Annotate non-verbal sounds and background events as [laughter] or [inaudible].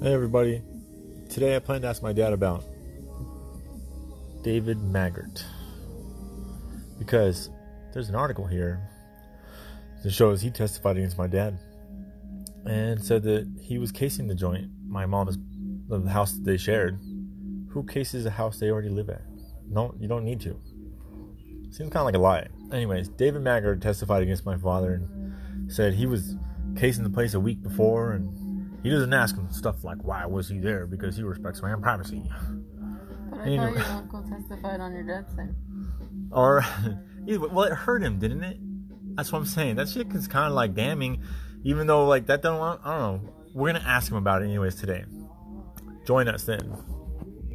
Hey everybody. Today I plan to ask my dad about David Maggart. Because there's an article here that shows he testified against my dad and said that he was casing the joint, my mom's the house that they shared. Who cases a house they already live at? No, you don't need to. Seems kind of like a lie. Anyways, David Maggart testified against my father and said he was casing the place a week before and he doesn't ask him stuff like why was he there because he respects my privacy. But I Anyway. thought your uncle testified on your dad's side. Or, [laughs] either way- well, it hurt him, didn't it? That's what I'm saying. That shit is kind of like damning, even though like that don't. I don't know. We're gonna ask him about it anyways today. Join us then.